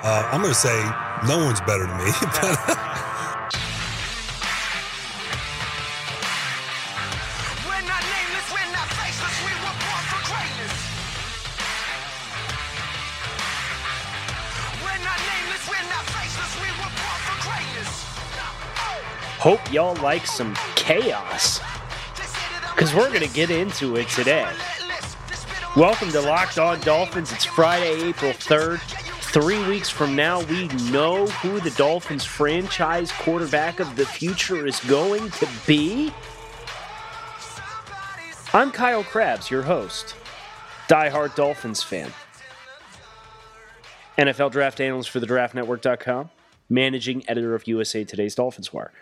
Uh, I'm going to say no one's better than me. We're not nameless, we're not faceless, we were born for greatness. We're not nameless, we're not faceless, we were born for greatness. Hope y'all like some chaos because we're going to get into it today. Welcome to Locked On Dolphins. It's Friday, April 3rd. Three weeks from now, we know who the Dolphins franchise quarterback of the future is going to be. I'm Kyle Crabbs, your host, diehard Dolphins fan, NFL draft analyst for the draftnetwork.com, managing editor of USA Today's Dolphins Wire.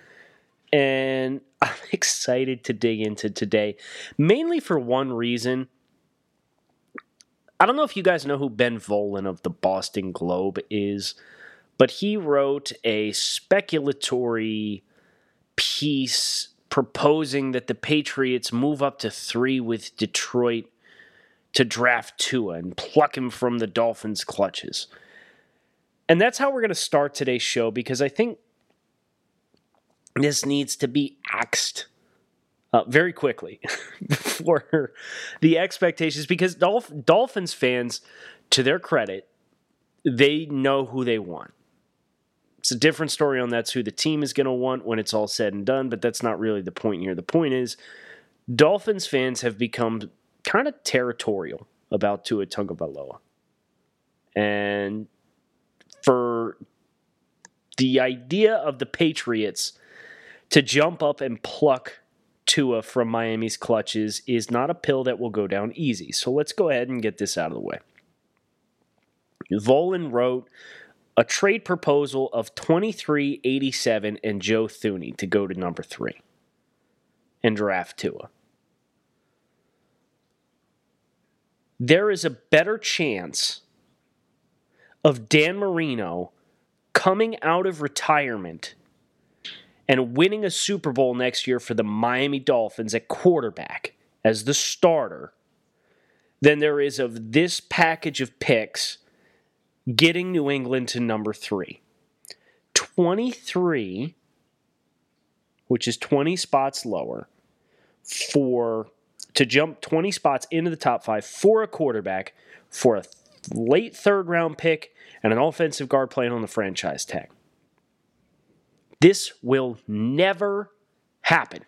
And I'm excited to dig into today, mainly for one reason. I don't know if you guys know who Ben Volin of the Boston Globe is, but he wrote a speculatory piece proposing that the Patriots move up to three with Detroit to draft Tua and pluck him from the Dolphins' clutches. And that's how we're going to start today's show because I think this needs to be axed uh, very quickly before the expectations because Dolph- Dolphins fans, to their credit, they know who they want. It's a different story on that's who the team is going to want when it's all said and done, but that's not really the point here. The point is, Dolphins fans have become kind of territorial about Tua Tagovailoa, and for the idea of the Patriots to jump up and pluck Tua from Miami's clutches is not a pill that will go down easy. So let's go ahead and get this out of the way. Volin wrote a trade proposal of 2387 and Joe Thuney to go to number three and draft Tua. There is a better chance of Dan Marino coming out of retirement and winning a Super Bowl next year for the Miami Dolphins at quarterback as the starter than there is of this package of picks getting New England to number three. 23, which is 20 spots lower, for to jump 20 spots into the top five for a quarterback for a late third round pick and an offensive guard playing on the franchise tag. This will never happen.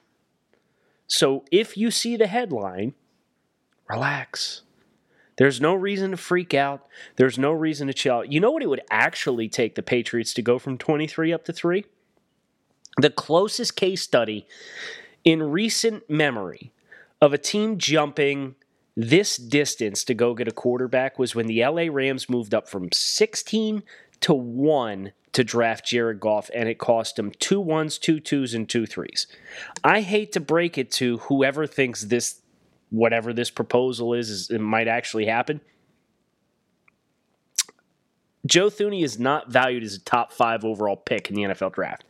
So if you see the headline, relax. There's no reason to freak out. There's no reason to chill out. You know what it would actually take the Patriots to go from 23 up to 3? The closest case study in recent memory of a team jumping this distance to go get a quarterback was when the LA Rams moved up from 16 to 1 to draft Jared Goff, and it cost him two ones, two twos, and two threes. I hate to break it to whoever thinks this, whatever this proposal is, is it might actually happen. Joe Thuney is not valued as a top five overall pick in the NFL draft.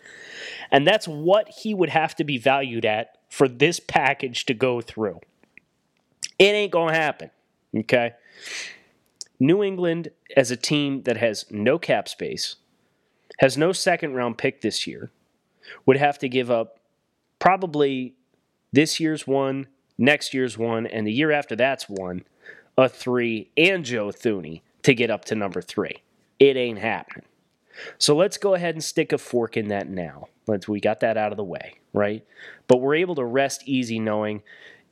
And that's what he would have to be valued at for this package to go through. It ain't going to happen. Okay. New England, as a team that has no cap space, has no second round pick this year, would have to give up probably this year's one, next year's one, and the year after that's one, a three, and Joe Thuney to get up to number three. It ain't happening. So let's go ahead and stick a fork in that now. Let's we got that out of the way, right? But we're able to rest easy knowing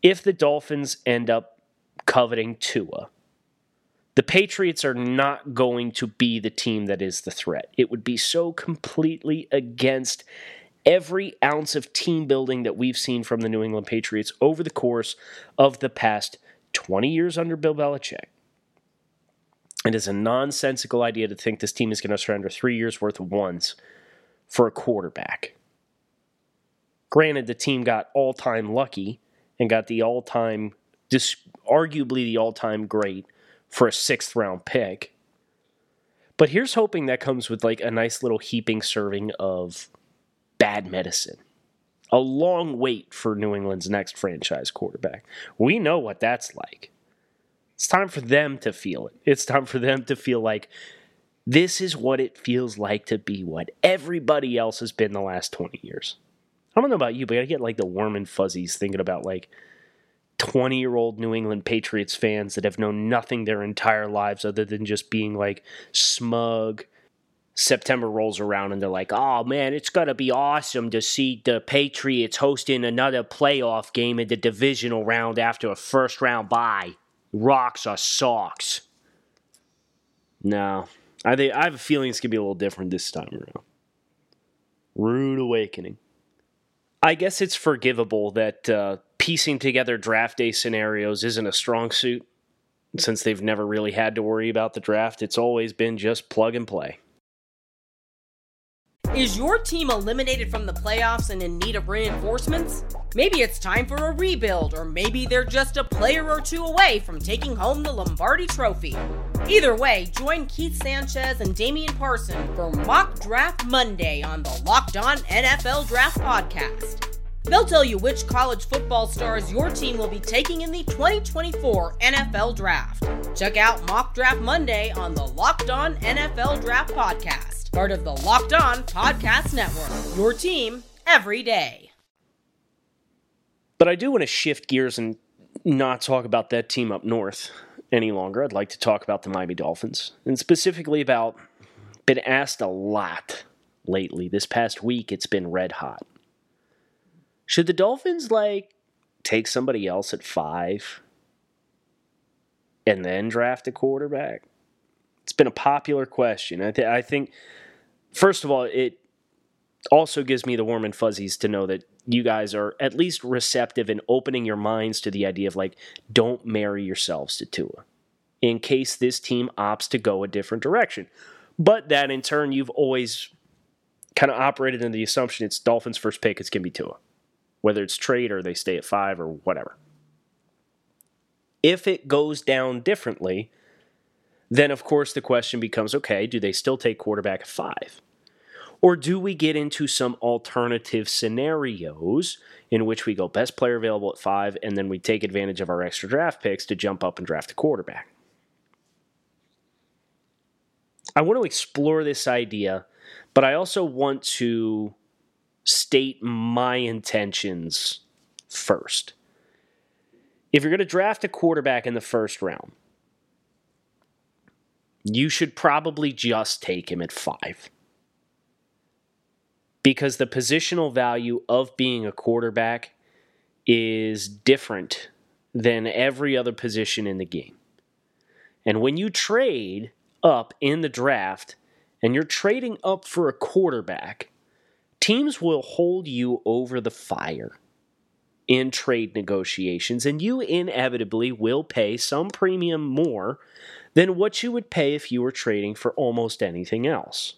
if the Dolphins end up coveting Tua, the Patriots are not going to be the team that is the threat. It would be so completely against every ounce of team building that we've seen from the New England Patriots over the course of the past 20 years under Bill Belichick. It is a nonsensical idea to think this team is going to surrender three years worth of ones for a quarterback. Granted, the team got all time lucky and got the all time, arguably the all time great for a sixth round pick. But here's hoping that comes with like a nice little heaping serving of bad medicine. A long wait for New England's next franchise quarterback. We know what that's like. It's time for them to feel it. It's time for them to feel like this is what it feels like to be what everybody else has been the last 20 years. I don't know about you, but I get like the warm and fuzzies thinking about like 20 year old New England Patriots fans that have known nothing their entire lives other than just being like smug. September rolls around and they're like, oh man, it's going to be awesome to see the Patriots hosting another playoff game in the divisional round after a first round bye. Rocks or socks. No. I, think, I have a feeling it's going to be a little different this time around. Rude awakening. I guess it's forgivable that uh, piecing together draft day scenarios isn't a strong suit since they've never really had to worry about the draft. It's always been just plug and play. Is your team eliminated from the playoffs and in need of reinforcements? Maybe it's time for a rebuild, or maybe they're just a player or two away from taking home the Lombardi Trophy. Either way, join Keith Sanchez and Damian Parson for Mock Draft Monday on the Locked On NFL Draft Podcast. They'll tell you which college football stars your team will be taking in the 2024 NFL Draft. Check out Mock Draft Monday on the Locked On NFL Draft Podcast, part of the Locked On Podcast Network. Your team every day. But I do want to shift gears and not talk about that team up north any longer. I'd like to talk about the Miami Dolphins and specifically about been asked a lot lately. This past week it's been red hot. Should the Dolphins like take somebody else at 5 and then draft a quarterback? It's been a popular question. I, th- I think first of all it also gives me the warm and fuzzies to know that you guys are at least receptive and opening your minds to the idea of like, don't marry yourselves to Tua in case this team opts to go a different direction. But that in turn, you've always kind of operated in the assumption it's Dolphins' first pick, it's going to be Tua, whether it's trade or they stay at five or whatever. If it goes down differently, then of course the question becomes okay, do they still take quarterback at five? Or do we get into some alternative scenarios in which we go best player available at five and then we take advantage of our extra draft picks to jump up and draft a quarterback? I want to explore this idea, but I also want to state my intentions first. If you're going to draft a quarterback in the first round, you should probably just take him at five because the positional value of being a quarterback is different than every other position in the game. And when you trade up in the draft and you're trading up for a quarterback, teams will hold you over the fire in trade negotiations, and you inevitably will pay some premium more than what you would pay if you were trading for almost anything else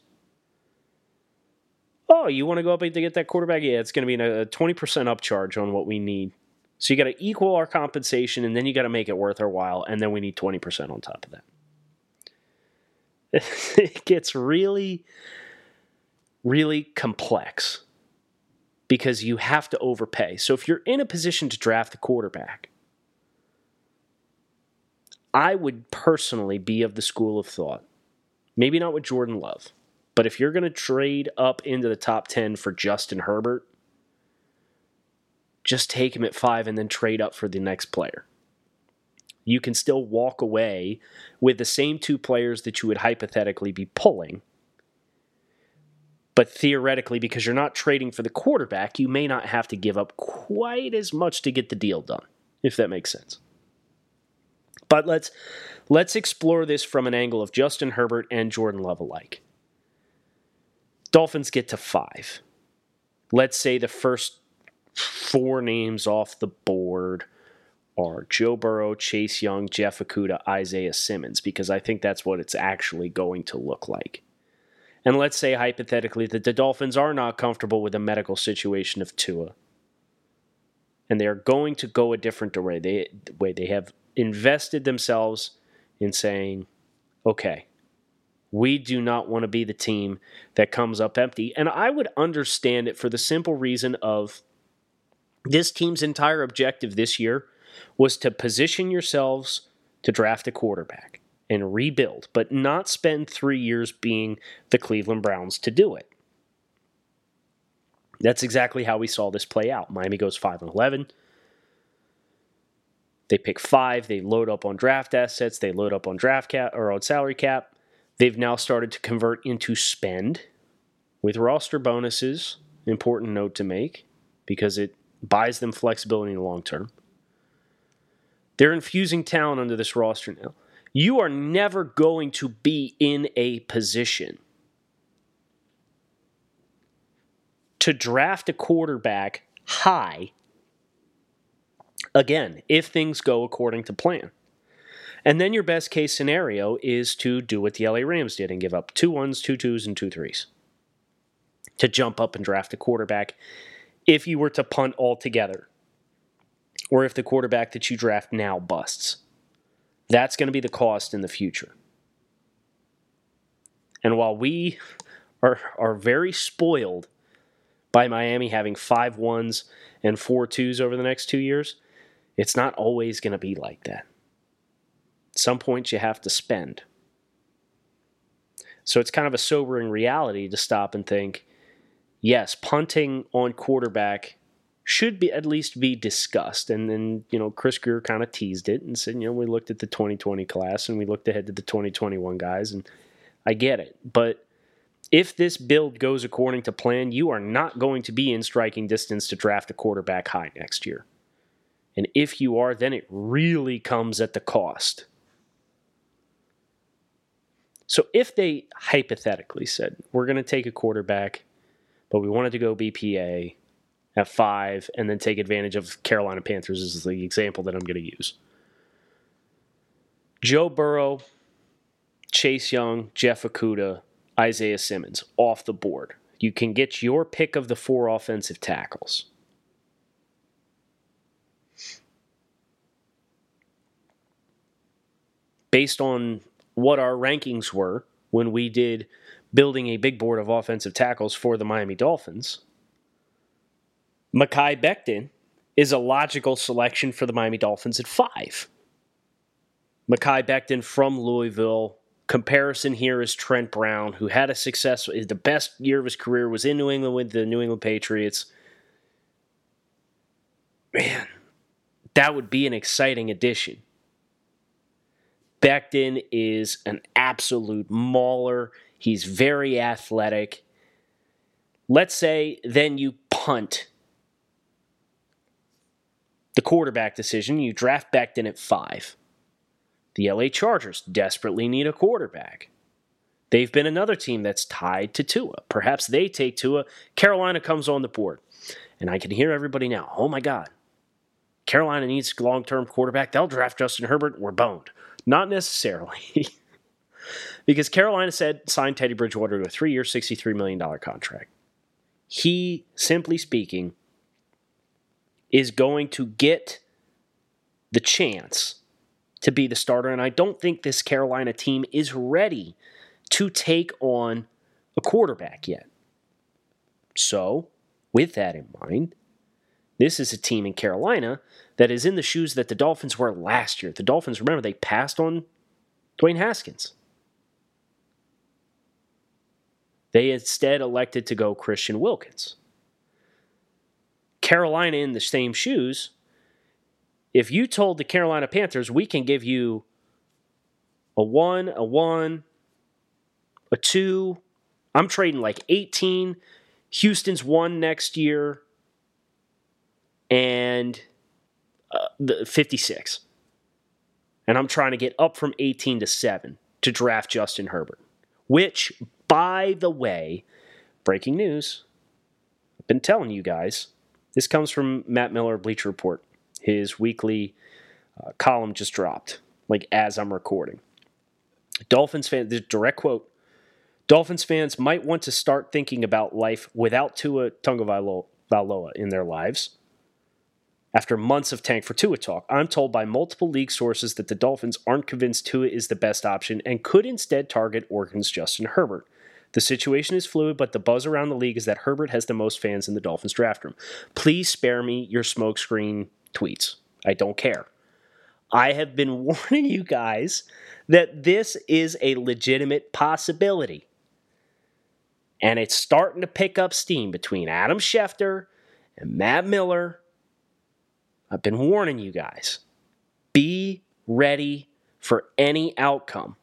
oh, you want to go up to get that quarterback? Yeah, it's going to be a 20% upcharge on what we need. So you got to equal our compensation and then you got to make it worth our while. And then we need 20% on top of that. it gets really, really complex because you have to overpay. So if you're in a position to draft the quarterback, I would personally be of the school of thought, maybe not with Jordan Love but if you're going to trade up into the top 10 for Justin Herbert, just take him at five and then trade up for the next player. You can still walk away with the same two players that you would hypothetically be pulling. But theoretically, because you're not trading for the quarterback, you may not have to give up quite as much to get the deal done, if that makes sense. But let's let's explore this from an angle of Justin Herbert and Jordan Love alike. Dolphins get to five. Let's say the first four names off the board are Joe Burrow, Chase Young, Jeff Okudah, Isaiah Simmons, because I think that's what it's actually going to look like. And let's say hypothetically that the Dolphins are not comfortable with the medical situation of Tua. And they are going to go a different way. They way they have invested themselves in saying, okay, we do not want to be the team that comes up empty. And I would understand it for the simple reason of this team's entire objective this year was to position yourselves to draft a quarterback and rebuild, but not spend three years being the Cleveland Browns to do it. That's exactly how we saw this play out. Miami goes 5 and 11. They pick five. They load up on draft assets. They load up on draft cap or on salary cap. They've now started to convert into spend with roster bonuses. Important note to make because it buys them flexibility in the long term. They're infusing talent under this roster now. You are never going to be in a position to draft a quarterback high again if things go according to plan. And then your best case scenario is to do what the LA Rams did and give up two ones, two twos, and two threes to jump up and draft a quarterback if you were to punt altogether or if the quarterback that you draft now busts. That's going to be the cost in the future. And while we are, are very spoiled by Miami having five ones and four twos over the next two years, it's not always going to be like that. At some point, you have to spend. So it's kind of a sobering reality to stop and think yes, punting on quarterback should be at least be discussed. And then, you know, Chris Grier kind of teased it and said, you know, we looked at the 2020 class and we looked ahead to the 2021 guys, and I get it. But if this build goes according to plan, you are not going to be in striking distance to draft a quarterback high next year. And if you are, then it really comes at the cost. So if they hypothetically said, we're going to take a quarterback, but we wanted to go BPA, at five and then take advantage of Carolina Panthers is the example that I'm going to use. Joe Burrow, Chase Young, Jeff Okudah, Isaiah Simmons off the board. You can get your pick of the four offensive tackles. Based on what our rankings were when we did building a big board of offensive tackles for the Miami Dolphins, Mekhi Becton is a logical selection for the Miami Dolphins at five. Mekhi Becton from Louisville. Comparison here is Trent Brown, who had a success. The best year of his career was in New England with the New England Patriots. Man, that would be an exciting addition. Becton is an absolute mauler. He's very athletic. Let's say then you punt the quarterback decision. You draft Becton at five. The LA Chargers desperately need a quarterback. They've been another team that's tied to Tua. Perhaps they take Tua. Carolina comes on the board. And I can hear everybody now. Oh my God. Carolina needs long term quarterback. They'll draft Justin Herbert. We're boned. Not necessarily. because Carolina said signed Teddy Bridgewater to a three year, $63 million contract. He, simply speaking, is going to get the chance to be the starter. And I don't think this Carolina team is ready to take on a quarterback yet. So, with that in mind, this is a team in Carolina that is in the shoes that the Dolphins were last year. The Dolphins, remember, they passed on Dwayne Haskins. They instead elected to go Christian Wilkins. Carolina in the same shoes, if you told the Carolina Panthers, we can give you a one, a one, a two, I'm trading like 18. Houston's one next year, and uh, the 56. And I'm trying to get up from 18 to 7 to draft Justin Herbert, which, by the way, breaking news, I've been telling you guys, this comes from Matt Miller, Bleacher Report, his weekly uh, column just dropped, like as I'm recording. Dolphins fans, this direct quote Dolphins fans might want to start thinking about life without Tua Tagovailoa in their lives. After months of tank for Tua talk, I'm told by multiple league sources that the Dolphins aren't convinced Tua is the best option and could instead target Oregon's Justin Herbert. The situation is fluid, but the buzz around the league is that Herbert has the most fans in the Dolphins draft room. Please spare me your smokescreen tweets. I don't care. I have been warning you guys that this is a legitimate possibility. And it's starting to pick up steam between Adam Schefter and Matt Miller. I've been warning you guys. Be ready for any outcome.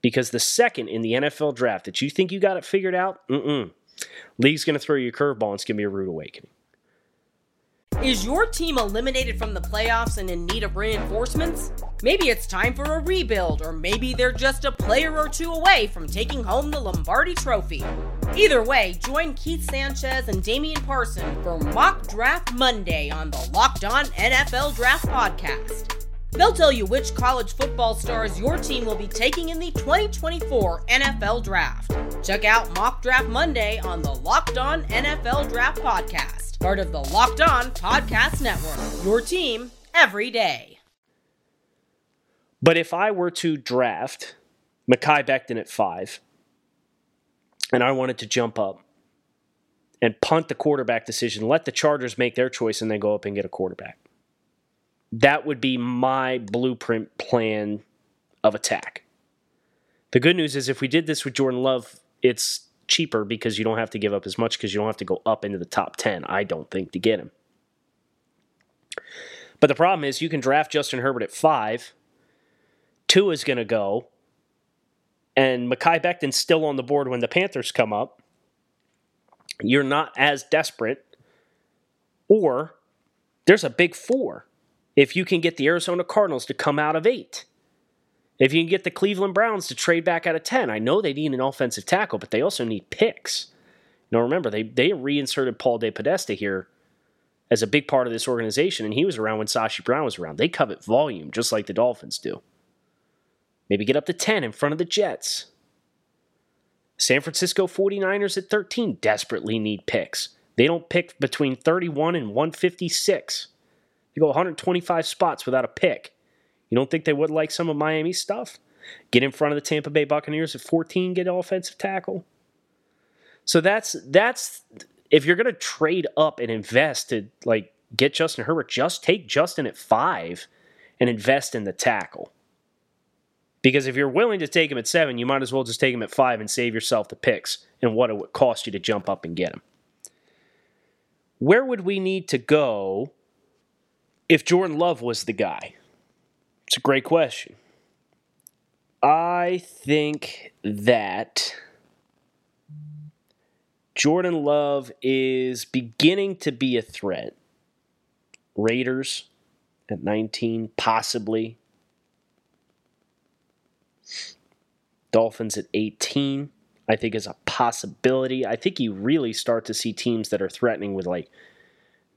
Because the second in the NFL draft that you think you got it figured out, mm-mm. League's going to throw you a curveball and it's going to be a rude awakening. Is your team eliminated from the playoffs and in need of reinforcements? Maybe it's time for a rebuild, or maybe they're just a player or two away from taking home the Lombardi Trophy. Either way, join Keith Sanchez and Damian Parson for Mock Draft Monday on the Locked On NFL Draft Podcast. They'll tell you which college football stars your team will be taking in the 2024 NFL Draft. Check out Mock Draft Monday on the Locked On NFL Draft Podcast, part of the Locked On Podcast Network. Your team every day. But if I were to draft Mekhi Becton at five, and I wanted to jump up and punt the quarterback decision, let the Chargers make their choice, and then go up and get a quarterback. That would be my blueprint plan of attack. The good news is if we did this with Jordan Love, it's cheaper because you don't have to give up as much because you don't have to go up into the top 10, I don't think, to get him. But the problem is you can draft Justin Herbert at five. Two is going to go. And Mekhi Becton's still on the board when the Panthers come up. You're not as desperate. Or there's a big four. If you can get the Arizona Cardinals to come out of eight. If you can get the Cleveland Browns to trade back out of 10. I know they need an offensive tackle, but they also need picks. Now remember, they, they reinserted Paul DePodesta here as a big part of this organization, and he was around when Sashi Brown was around. They covet volume, just like the Dolphins do. Maybe get up to 10 in front of the Jets. San Francisco 49ers at 13 desperately need picks. They don't pick between 31 and 156. They go 125 spots without a pick. You don't think they would like some of Miami's stuff? Get in front of the Tampa Bay Buccaneers at 14, get an offensive tackle. So that's that's if you're going to trade up and invest to like get Justin Herbert, just take Justin at 5 and invest in the tackle. Because if you're willing to take him at 7, you might as well just take him at 5 and save yourself the picks and what it would cost you to jump up and get him. Where would we need to go if Jordan Love was the guy? It's a great question. I think that Jordan Love is beginning to be a threat. Raiders at 19, possibly. Dolphins at 18, I think is a possibility. I think you really start to see teams that are threatening with like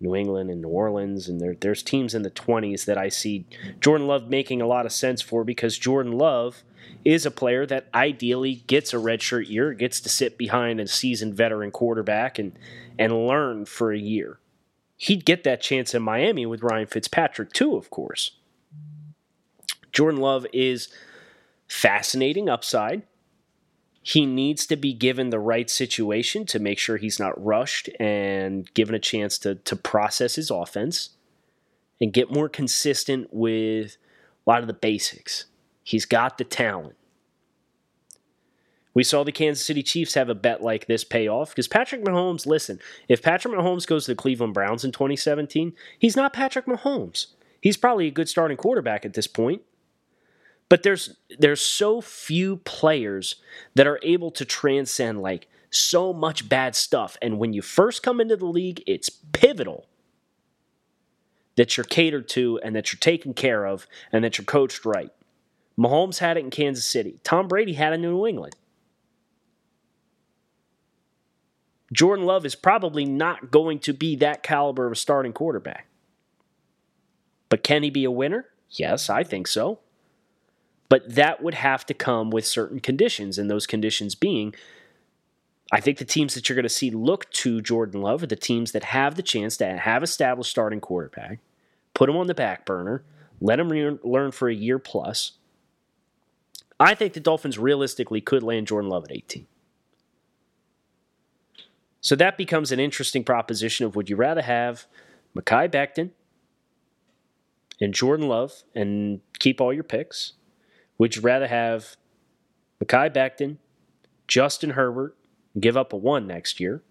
New England and New Orleans, and there, there's teams in the 20s that I see Jordan Love making a lot of sense for because Jordan Love is a player that ideally gets a redshirt year, gets to sit behind a seasoned veteran quarterback and and learn for a year. He'd get that chance in Miami with Ryan Fitzpatrick too, of course. Jordan Love is fascinating upside. He needs to be given the right situation to make sure he's not rushed and given a chance to, to process his offense and get more consistent with a lot of the basics. He's got the talent. We saw the Kansas City Chiefs have a bet like this pay off because Patrick Mahomes, listen, if Patrick Mahomes goes to the Cleveland Browns in 2017, he's not Patrick Mahomes. He's probably a good starting quarterback at this point. But there's there's so few players that are able to transcend like so much bad stuff. And when you first come into the league, it's pivotal that you're catered to and that you're taken care of and that you're coached right. Mahomes had it in Kansas City. Tom Brady had it in New England. Jordan Love is probably not going to be that caliber of a starting quarterback. But can he be a winner? Yes, I think so. But that would have to come with certain conditions, and those conditions being I think the teams that you're going to see look to Jordan Love are the teams that have the chance to have established starting quarterback, put him on the back burner, let him re- learn for a year plus. I think the Dolphins realistically could land Jordan Love at 18. So that becomes an interesting proposition of would you rather have Mekhi Becton and Jordan Love and keep all your picks? Would you rather have Mekhi Becton, Justin Herbert, give up a one next year?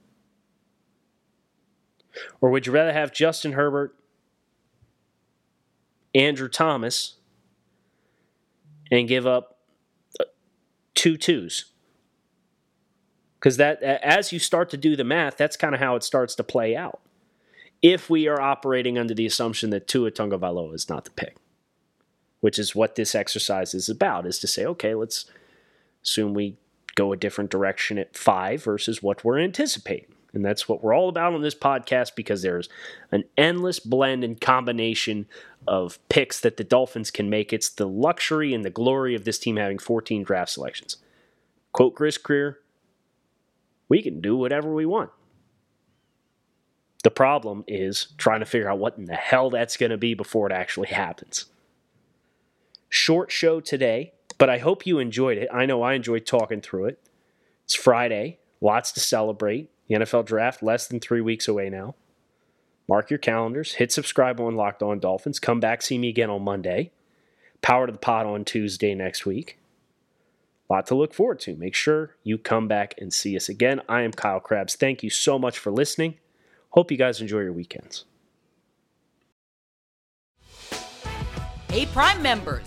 Or would you rather have Justin Herbert, Andrew Thomas, and give up uh, two twos? Because that, as you start to do the math, that's kind of how it starts to play out. If we are operating under the assumption that Tua Tagovailoa is not the pick, which is what this exercise is about, is to say, okay, let's assume we go a different direction at five versus what we're anticipating. And that's what we're all about on this podcast because there's an endless blend and combination of picks that the Dolphins can make. It's the luxury and the glory of this team having 14 draft selections. Quote Chris Grier, we can do whatever we want. The problem is trying to figure out what in the hell that's going to be before it actually happens. Short show today. But I hope you enjoyed it. I know I enjoyed talking through it. It's Friday, lots to celebrate. The NFL draft less than three weeks away now. Mark your calendars. Hit subscribe on Locked On Dolphins. Come back, see me again on Monday. Power to the pot on Tuesday next week. Lot to look forward to. Make sure you come back and see us again. I am Kyle Crabbs. Thank you so much for listening. Hope you guys enjoy your weekends. Hey, Prime members,